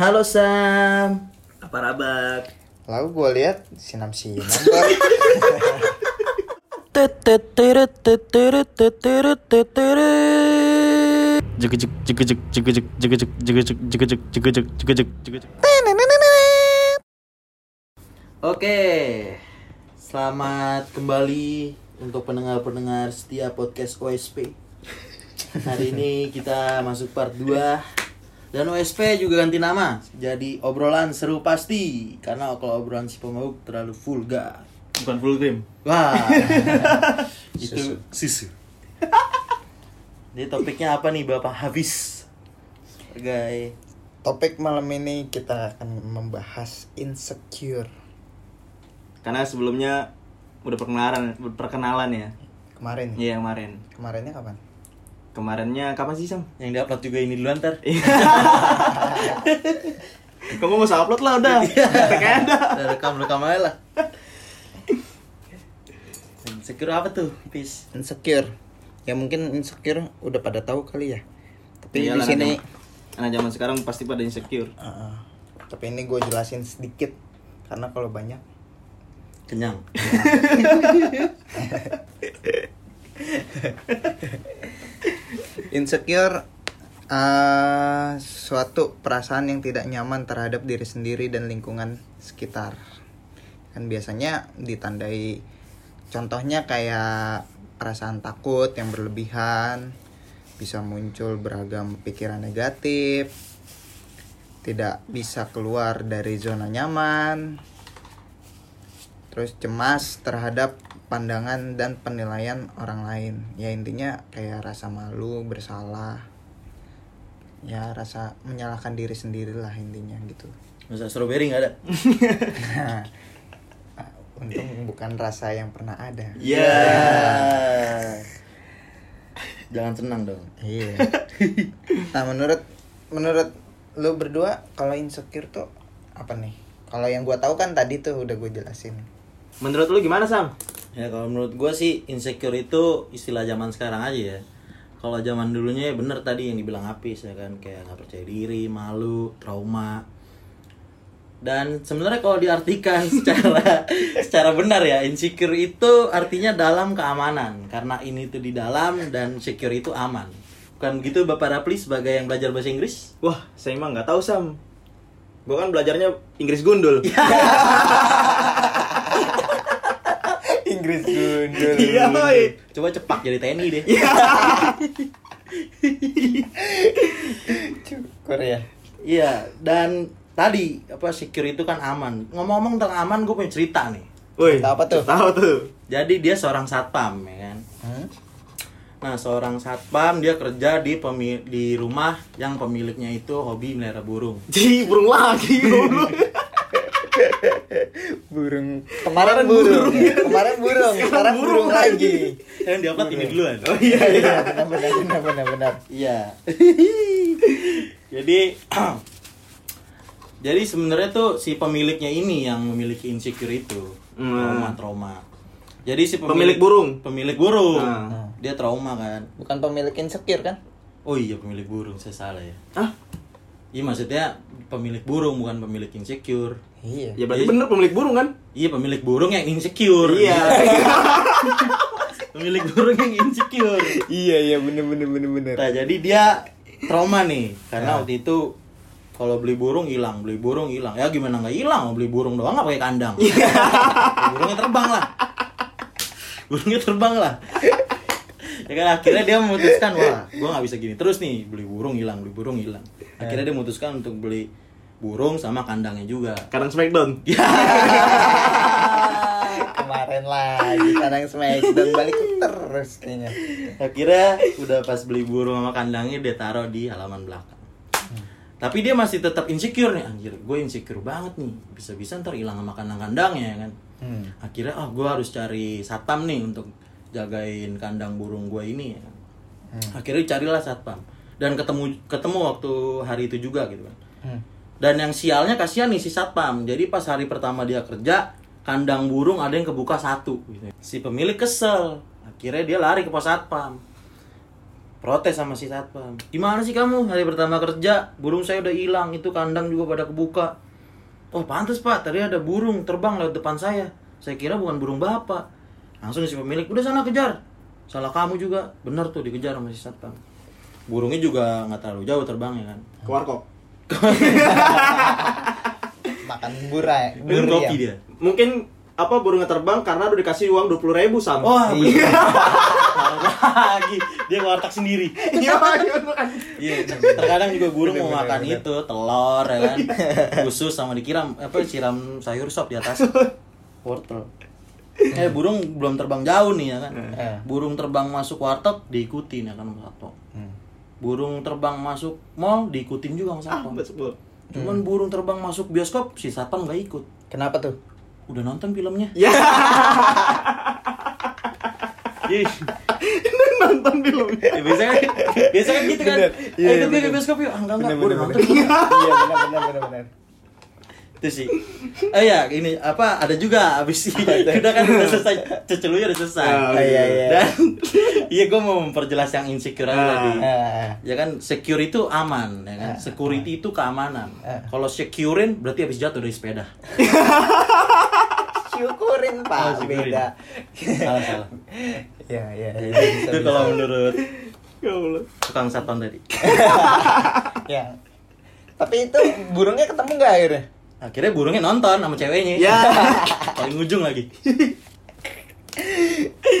Halo Sam. Apa kabar? Lalu gue lihat sinam sinam. Oke. Selamat kembali untuk pendengar-pendengar setia podcast OSP. Hari ini kita masuk part 2 dan OSP juga ganti nama jadi obrolan seru pasti karena kalau obrolan si pemabuk terlalu vulgar. Bukan full cream. Wah. itu susu. Jadi topiknya apa nih Bapak Hafiz? Sebagai Topik malam ini kita akan membahas insecure. Karena sebelumnya udah perkenalan perkenalan ya. Kemarin. Iya kemarin. Kemarinnya kapan? Kemarinnya kapan sih Sam? yang diupload juga ini duluan ntar. Kamu nggak usah upload lah udah. Kayak ada. Udah rekam rekam aja lah. Insecure apa tuh, Pis? Insecure. Ya mungkin insecure udah pada tahu kali ya. Tapi Iyalah, di sini anak- Anak zaman sekarang pasti pada insecure. uh, tapi ini gue jelasin sedikit karena kalau banyak Kenyang. insecure uh, suatu perasaan yang tidak nyaman terhadap diri sendiri dan lingkungan sekitar. Kan biasanya ditandai contohnya kayak perasaan takut yang berlebihan bisa muncul beragam pikiran negatif tidak bisa keluar dari zona nyaman terus cemas terhadap pandangan dan penilaian orang lain ya intinya kayak rasa malu bersalah ya rasa menyalahkan diri sendiri lah intinya gitu Masa strawberry nggak ada? untung bukan rasa yang pernah ada Iya. Jangan senang dong. iya nah menurut menurut lu berdua kalau insecure tuh apa nih kalau yang gua tahu kan tadi tuh udah gue jelasin Menurut lu gimana Sam? Ya kalau menurut gua sih insecure itu istilah zaman sekarang aja ya. Kalau zaman dulunya ya bener tadi yang dibilang Apis ya kan kayak nggak percaya diri, malu, trauma. Dan sebenarnya kalau diartikan secara secara benar ya, insecure itu artinya dalam keamanan karena ini tuh di dalam dan secure itu aman. Bukan begitu Bapak Rapli sebagai yang belajar bahasa Inggris? Wah, saya emang nggak tahu Sam. Gua kan belajarnya Inggris gundul. Inggris gundul Iya, oi. Coba cepak jadi TNI deh. cukur ya Iya, dan tadi apa secure itu kan aman. Ngomong-ngomong tentang aman, gue punya cerita nih. Woi. Tahu apa tuh? Tahu tuh. Jadi dia seorang satpam, ya kan. Hmm? Nah, seorang satpam dia kerja di pemi- di rumah yang pemiliknya itu hobi melihara burung. Ji, burung lagi. burung. burung kemarin burung ya. kemarin burung sekarang burung lagi Kan dia upload ini duluan. Oh iya iya. iya benar benar benar benar benar Iya. Jadi Jadi sebenarnya tuh si pemiliknya ini yang memiliki insecure itu. Hmm. Trauma-trauma. Jadi si Pemilik burung? Pemilik burung. Ah. Dia trauma kan. bukan pemilik insecure kan Oh iya pemilik burung, saya salah ya. Ah, Iya maksudnya pemilik burung bukan pemilik insecure. Iya ya berarti bener pemilik burung kan? Iya pemilik burung yang insecure. Iya. pemilik burung yang insecure. iya iya bener bener bener bener Nah jadi dia trauma nih karena Ya. waktu itu kalau beli burung hilang, beli burung hilang. Ya gimana nggak hilang? Mau beli burung doang nggak pakai kandang. Burungnya terbang lah. Burungnya terbang lah. ya kan akhirnya dia memutuskan wah gue nggak bisa gini terus nih beli burung hilang beli burung hilang akhirnya dia memutuskan untuk beli burung sama kandangnya juga. Kadang Smackdown. kemarin lagi kadang smackdown balik terus kayaknya. Akhirnya udah pas beli burung sama kandangnya dia taruh di halaman belakang. Tapi dia masih tetap insecure nih anjir. Gue insecure banget nih. Bisa-bisa ntar hilang sama kandang-kandangnya ya kan? Hmm. akhirnya ah gue harus cari satpam nih untuk jagain kandang burung gue ini ya kan. akhirnya carilah satpam. Dan ketemu ketemu waktu hari itu juga gitu kan. Hmm. Dan yang sialnya kasihan nih si satpam. Jadi pas hari pertama dia kerja kandang burung ada yang kebuka satu. Si pemilik kesel. Akhirnya dia lari ke pos satpam. Protes sama si satpam. Gimana sih kamu? Hari pertama kerja burung saya udah hilang. Itu kandang juga pada kebuka. Oh pantas pak. Tadi ada burung terbang lewat depan saya. Saya kira bukan burung bapak. Langsung si pemilik udah sana kejar. Salah kamu juga. Bener tuh dikejar sama si satpam. Burungnya juga nggak terlalu jauh terbangnya kan. Ke warkop. Makan burai minum durian. kopi dia Mungkin apa burungnya terbang karena udah dikasih uang 20 ribu sam. wah Iya. lagi dia warteg sendiri iya iya. Iya, terkadang juga burung Bener, mau bener, makan bener. itu telur ya kan, khusus sama dikira apa siram sayur sop di atas wortel. Eh burung belum terbang jauh nih ya kan, Eh. burung terbang masuk warteg diikutin ya kan sama. Hmm. Burung terbang masuk mall diikutin juga sama Ah, satpam. betul. Cuman burung terbang masuk bioskop si satpam nggak ikut. kenapa tuh Udah nonton filmnya? Ya, Ih, nonton film. ya biasa kan, biasa kan gitu kan. Bener. Iya, Eh, iya, ikut gue ke bener. bioskop yuk. Ah, enggak enggak, Bener, gue udah bener, nonton. bener. iya benar benar benar benar itu sih. Oh ya ini apa ada juga abis udah kan udah selesai. Cecelunya udah selesai. Ah, iya, iya. dan iya gue mau memperjelas yang insecure aja Ah. tadi. Ah. ya kan secure itu aman ya kan? Security itu keamanan. Ah. kalau securein berarti habis jatuh dari sepeda. Syukurin pak. Oh, syukurin. beda. Salah salah. Ya ya. Ya, bisa, itu bisa. kalau menurut Ya Allah. tukang satpam tadi. Ya. Tapi itu burungnya ketemu nggak akhirnya akhirnya burungnya nonton sama ceweknya Ya. paling ujung lagi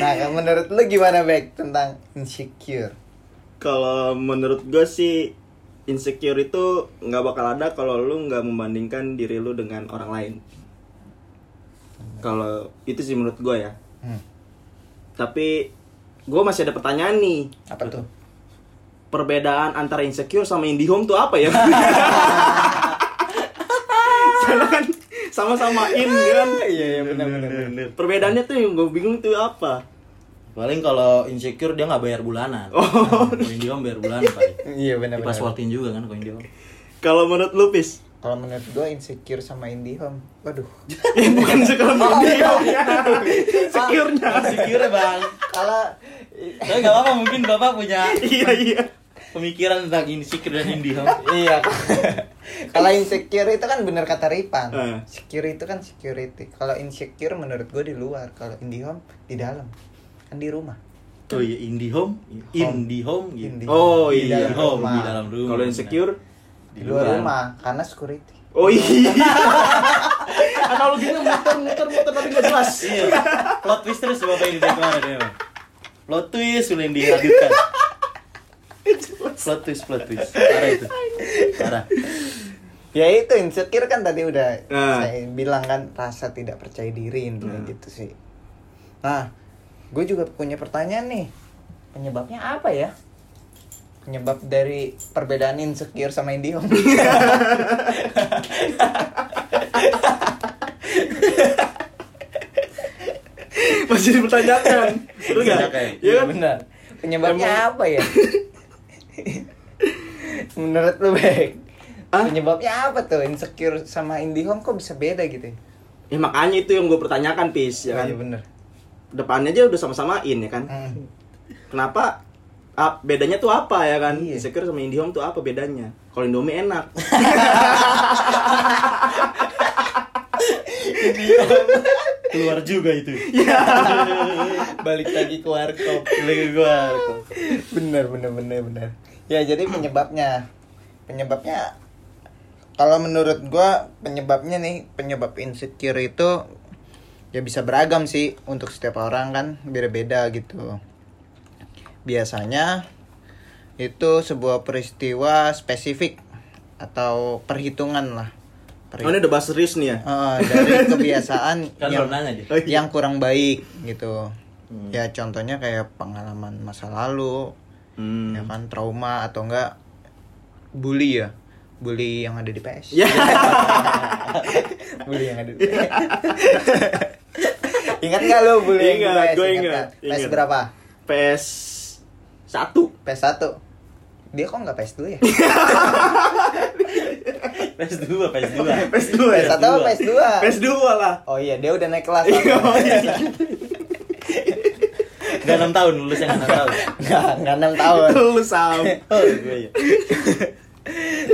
nah menurut lu gimana baik tentang insecure Kalau menurut gue sih insecure itu nggak bakal ada kalau lu nggak membandingkan diri lu dengan orang lain. Kalau itu sih menurut gue ya. hmm. Tapi gue masih ada pertanyaan nih. apa tuh Perbedaan antara insecure sama IndiHome tuh apa ya? Soalnya kan sama-sama in kan. iya iya benar benar. Perbedaannya tuh yang gue bingung tuh apa? paling kalau insecure dia nggak bayar bulanan oh. kalau Indihome bayar bulanan paling iya benar benar passwordin juga kan kalau Indihome Kalau menurut lu Pis? kalau menurut gue insecure sama IndiHome waduh Bukan sekolah IndiHome ya. Secure-nya. insecure bang kalau tapi nggak apa-apa mungkin bapak punya Iya iya. pemikiran tentang insecure dan Indihome iya kalau insecure itu kan bener kata Ripan Eh. secure itu kan security. Kalau insecure menurut gue di luar kalau IndiHome di dalam. Kan di rumah. Oh iya Indihome Indihome gitu. Indi- Oh, di iya. dalam Home rumah. di dalam rumah. Kalau insecure? Di luar rumah karena security. Oh iya. Analoginya muter muter muter tapi nggak jelas. iya. Plot twist terus bapak ini dari kemarin ya plot twist sudah yang dihadirkan plot twist plot twist. Parah itu. Parah. Ya itu insecure kan tadi udah Nah. saya bilang kan rasa tidak percaya diri intinya gitu sih. Nah gue juga punya pertanyaan nih. Penyebabnya apa ya? Penyebab dari perbedaan insecure sama IndiHome Masih dipertanyakan. Dipertanyakan. Iya kan? benar penyebabnya Emang- apa ya menurut lu baik Hah? penyebabnya apa tuh insecure sama IndiHome kok bisa beda gitu ya Ya makanya itu yang gue pertanyakan Pis ya Oh, kan. iya bener Depannya aja udah sama-samain ya kan. Hmm. Kenapa ah, bedanya tuh apa ya kan? Iya. Insecure sama IndiHome tuh apa bedanya? Kalau Indomie enak. keluar juga itu balik lagi ke warkop lagi gua bener bener bener bener ya jadi penyebabnya penyebabnya kalau menurut gua penyebabnya nih penyebab insecure itu ya bisa beragam sih untuk setiap orang kan beda-beda gitu biasanya itu sebuah peristiwa spesifik atau perhitungan lah Oh, ini udah bahas serius nih ya. Eh, dari kebiasaan kan yang Oh, iya. yang kurang baik gitu Hmm. ya contohnya kayak pengalaman masa lalu Hmm. ya kan trauma atau enggak bully ya bully yang ada di PS Ya. bully yang ada di PS ingat nggak lo bully yang di Ingat, PS gue Ingat ingat? PS ingat. berapa PS 1 PS 1 dia kok nggak PS 2 ya PS2 PS2 PS2 PS ya. 1 apa PS 2 PS2 lah. oh iya dia udah naik kelas Iya, oh iya. Gak enam tahun lulusnya nggak enam tahun. nggak nggak enam tahun Lu sam. Oh, gue ya.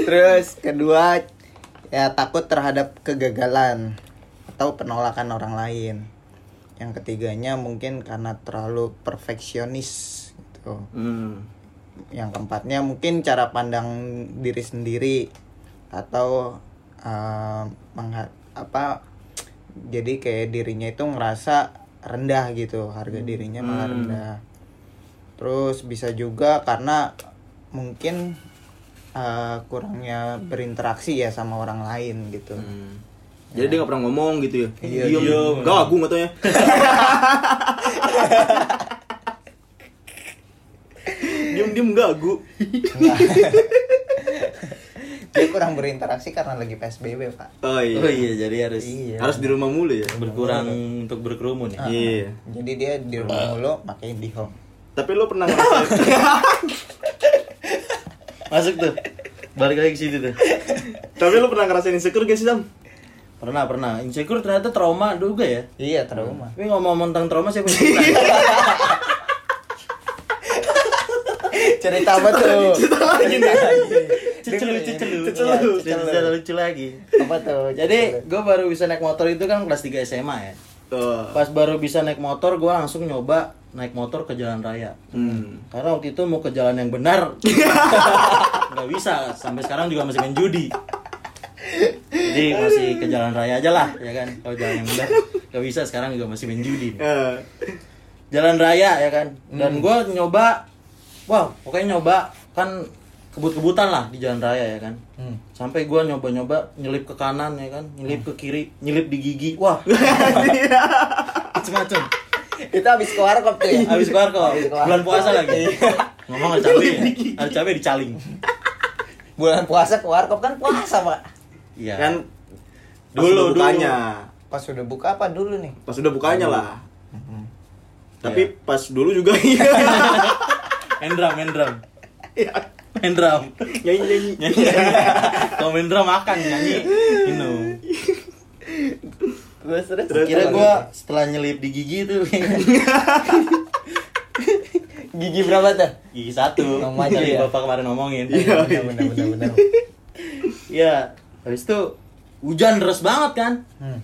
terus kedua ya takut terhadap kegagalan atau penolakan orang lain yang ketiganya mungkin karena terlalu perfeksionis gitu Hmm. yang keempatnya mungkin cara pandang diri sendiri atau mengha- apa jadi kayak dirinya itu ngerasa rendah gitu harga dirinya malah Hmm. rendah terus bisa juga karena mungkin eh, kurangnya berinteraksi ya sama orang lain gitu Hmm. Jadi dia gak pernah ngomong gitu ya? Iya, Diem. diem. Gagu gak tau ya? Diem-diem gagu. Dia kurang berinteraksi karena lagi psbb pak Oh iya. Oh iya, jadi harus Iya. Harus di rumah mulu ya? berkurang untuk berkerumun ya. Iya. jadi dia di rumah mulu makanya di home Tapi lo pernah ngerasain Masuk tuh. Balik lagi ke situ tuh. Tapi lo pernah ngerasain insecure gak sih Sam? Pernah, pernah. Insecure ternyata trauma juga ya. iya trauma Tapi ngomong tentang trauma siapa yang cerita? cerita apa tuh Cerita lagi nih Cecelu, cecelu. Cecelu. Iya, Cerita lucu lagi. apa tuh Jadi gue baru bisa naik motor itu kan kelas 3 SMA ya. Tuh. Pas baru bisa naik motor, gue langsung nyoba naik motor ke jalan raya. Hmm. Karena waktu itu mau ke jalan yang benar, nggak bisa. Sampai sekarang juga masih main judi. Jadi masih ke jalan raya aja lah, ya kan? Kalau jalan yang benar, nggak bisa. Sekarang juga masih main judi. Eh, Jalan raya ya kan. Dan gue nyoba, wah pokoknya nyoba kan kebut-kebutan lah di jalan raya ya kan. Hmm. Sampai gue nyoba-nyoba nyelip ke kanan ya kan, nyelip ke kiri, nyelip di gigi, wah macem-macem. itu habis ke warkop tuh ya Habis keluar kok, Habis keluar. bulan puasa lagi. Ngomong ada cabai ya, ada cabai dicaling. bulan puasa ke warkop kan puasa pak Iya. Kan pas Dulu, udah bukanya. pas udah buka apa dulu nih Pas udah bukanya lah. Tapi pas dulu juga iya. main drum, main drum. Iya. Main drum. Nyanyi-nyanyi. Nyanyi. Kalau main drum makan, nyanyi minum. terus terus Terus, Kira gua setelah nyelip di gigi tuh gigi berapa tuh gigi satu. Maju Jadi ya? Bapak kemarin ngomongin. bener bener bener bener Iya. Habis itu hujan deras banget kan. hmm.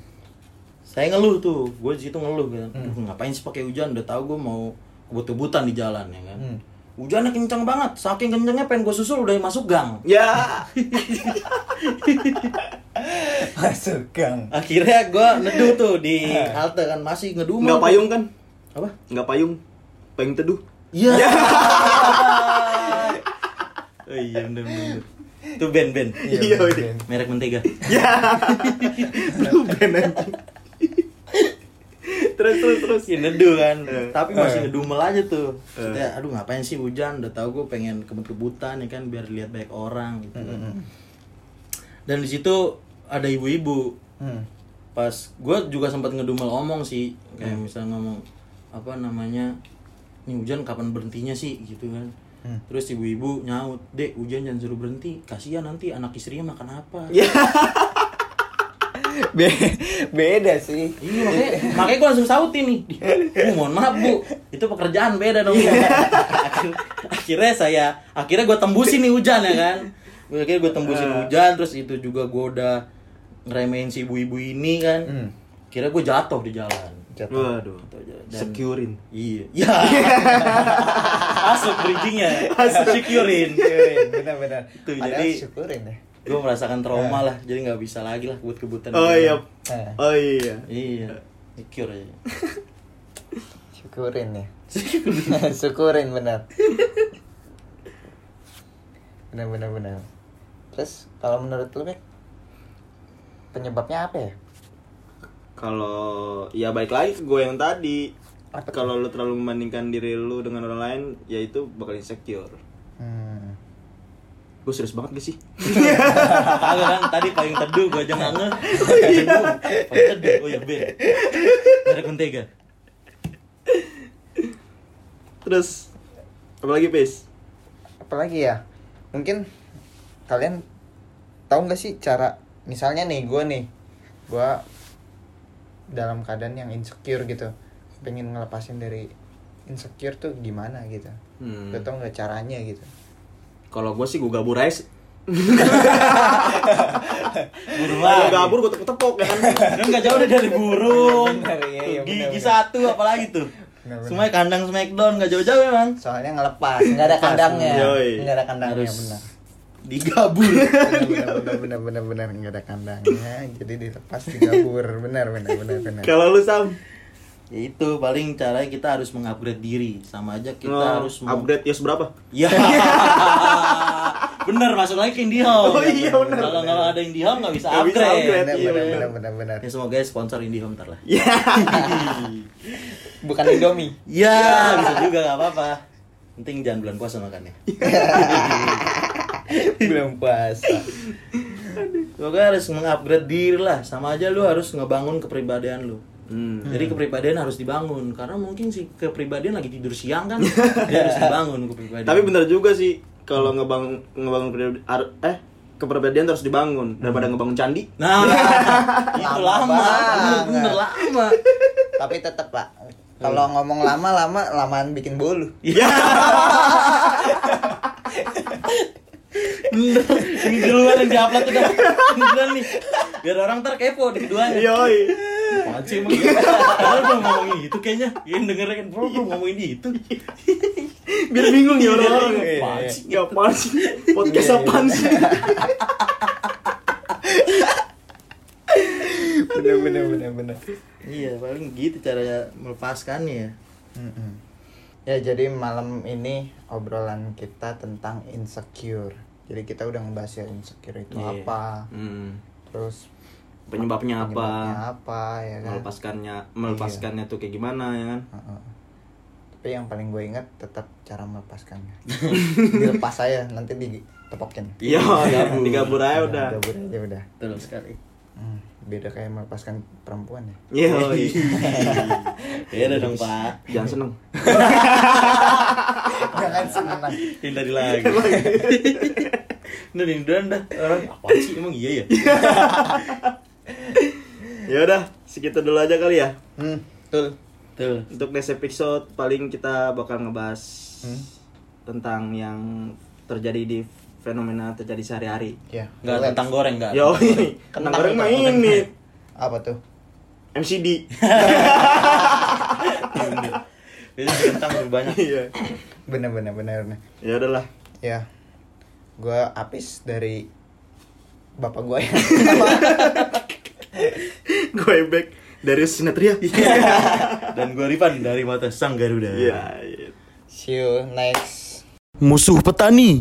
Saya ngeluh tuh, gue di situ ngeluh kan. "Aduh, ngapain sih pakai hujan? Udah tahu gue mau kebut-kebutan di jalan ya kan. Hmm. Hujannya kencang banget, saking kencangnya pengen gue susul udah masuk gang. Ya. masuk gang Akhirnya gue neduh tuh di halte kan masih ngedumel. Enggak tuh. payung kan? Apa? Enggak payung. Payung teduh. Iya. oh iya bener bener. Itu band band. Iya, bener. Merek mentega. Lu ben anjing. Terus terus terus. Si neduh kan. Eh. Tapi masih ngedumel aja tuh. Maksudnya, aduh ngapain sih hujan? Udah tahu gue pengen kebut-kebutan ya kan biar lihat banyak orang gitu. kan. Dan di situ ada ibu-ibu. hmm. Pas gue juga sempat ngedumel omong sih, kayak misalnya ngomong apa namanya, ini hujan kapan berhentinya sih gitu kan. Hmm. Terus ibu-ibu nyaut, dek hujan jangan suruh berhenti, kasihan nanti anak istrinya makan apa. Ya. Be- beda sih Iya makanya, makanya gue langsung sautin nih. Bu, mohon maaf bu, itu pekerjaan beda dong. Akhir- akhirnya saya, akhirnya gue tembusin nih hujan ya kan. Akhirnya gue tembusin hujan, terus itu juga gue udah ngeremehin si ibu-ibu ini kan. Hmm. Kira gue jatuh di jalan. jatuh Waduh. Dan- Securein. Iya. Ya. Masuk bridgingnya. Securein. bener Tuh, Padahal jadi- syukurin ya Gue merasakan trauma lah, jadi nggak bisa lagi lah kebut-kebutan. di Oh iya. Eh, Oh iya. Iya. Secure aja. syukurin ya syukurin bener bener bener bener terus kalau menurut lu Bek penyebabnya apa ya Kalau ya baik lagi ke gue yang tadi. Kalau lu terlalu membandingkan diri lu dengan orang lain, ya itu bakal insecure. Gue serius banget gak sih? Agak kan tadi payung teduh gue aja nggak nge. Teduh, Payung teduh. Oh iya ben. Merek mentega. Terus apalagi Pis? apalagi ya mungkin kalian tahu nggak sih cara misalnya nih gue nih gue dalam keadaan yang insecure gitu pengen ngelepasin dari insecure tuh gimana gitu Hmm. Lu tau nggak caranya gitu Kalau gue sih gue gabur aja. Lagi. gabur gue tepok-tepok ya kan. Kan nggak jauh dari burung. Iya, iya, Gigi satu apalagi tuh. Semuanya kandang smackdown nggak jauh-jauh emang. soalnya ngelepas nggak ada kandangnya Yoi. nggak ada kandangnya Harus benar digabur. benar benar benar benar nggak ada kandangnya jadi dilepas digabur benar benar benar benar Kalau lu Sam, ya itu paling caranya kita harus mengupgrade diri sama aja kita nge- harus upgrade yos berapa? Ya. bener masuk lagi ke IndiHome. Oh iya, bener, Kalau nggak ada IndiHome nggak bisa Nggak bisa upgrade. upgrade. benar Iya, benar benar. benar benar benar Ya semoga ya sponsor IndiHome ntar lah. Ya. bukan Indomie Ya bisa juga nggak apa-apa. Penting jangan bulan puasa makannya. belum puasa Semoga harus mengupgrade diri lah. Sama aja lu harus ngebangun kepribadian lu. Hmm. Jadi kepribadian harus dibangun karena mungkin si kepribadian lagi tidur siang kan dia harus dibangun kepribadian. Tapi bener juga sih kalau ngebangun ngebangun eh kepribadian harus dibangun daripada ngebangun candi. Nah, itu Lama lama, bener lama. tapi tetap pak kalau ngomong lama lama lamaan bikin bolu Iya. Bener. Ini duluan yang diupload udah. Beneran nih. Biar orang ntar kepo di keduanya. Yoi. Apaan sih emang gitu? Padahal ngomongin itu kayaknya. Yang dengerin bro belum ngomongin itu. Biar bingung ya orang-orang. Iya, Apaan iya. sih? Ya apaan sih? Podcast Iya, iya. apaan sih? bener bener bener bener Iya, paling gitu caranya melepaskannya ya. Ya jadi malam ini obrolan kita tentang insecure. Jadi kita udah ngebahas ya insecure itu Iya. apa, Hmm. terus Penyebabnya penyebabnya apa? apa ya kan. Melepaskannya, melepaskannya tuh kayak gimana ya kan? Heeh. Tapi yang paling gue ingat tetap cara melepaskannya. Dilepas saya nanti ditepokin. Iya, digabur aja udah. Gabur aja udah. Betul sekali. Hmm, beda kayak melepaskan perempuan ya. Yoi. Beda dong, Pak. Jangan seneng. Jangan senang. Hindari lagi. Nah, ini udah dah orang apa sih emang iya ya? Ya udah, segitu dulu aja kali ya. Hmm, betul. Tuh. Untuk next episode paling kita bakal ngebahas Hmm. tentang yang terjadi di fenomena terjadi sehari-hari. Ya. Enggak relax. tentang goreng enggak. Yo, Kentang goreng mah ini Apa tuh? MCD. Itu tentang lebih banyak. Iya. Bener bener bener. bener. Ya udahlah. Ya, gue Apis dari bapak gue ya. Gue back dari Sinatria. Dan gua Rifan dari Mata Sang Garuda. Iya. iya. See you next Musuh petani.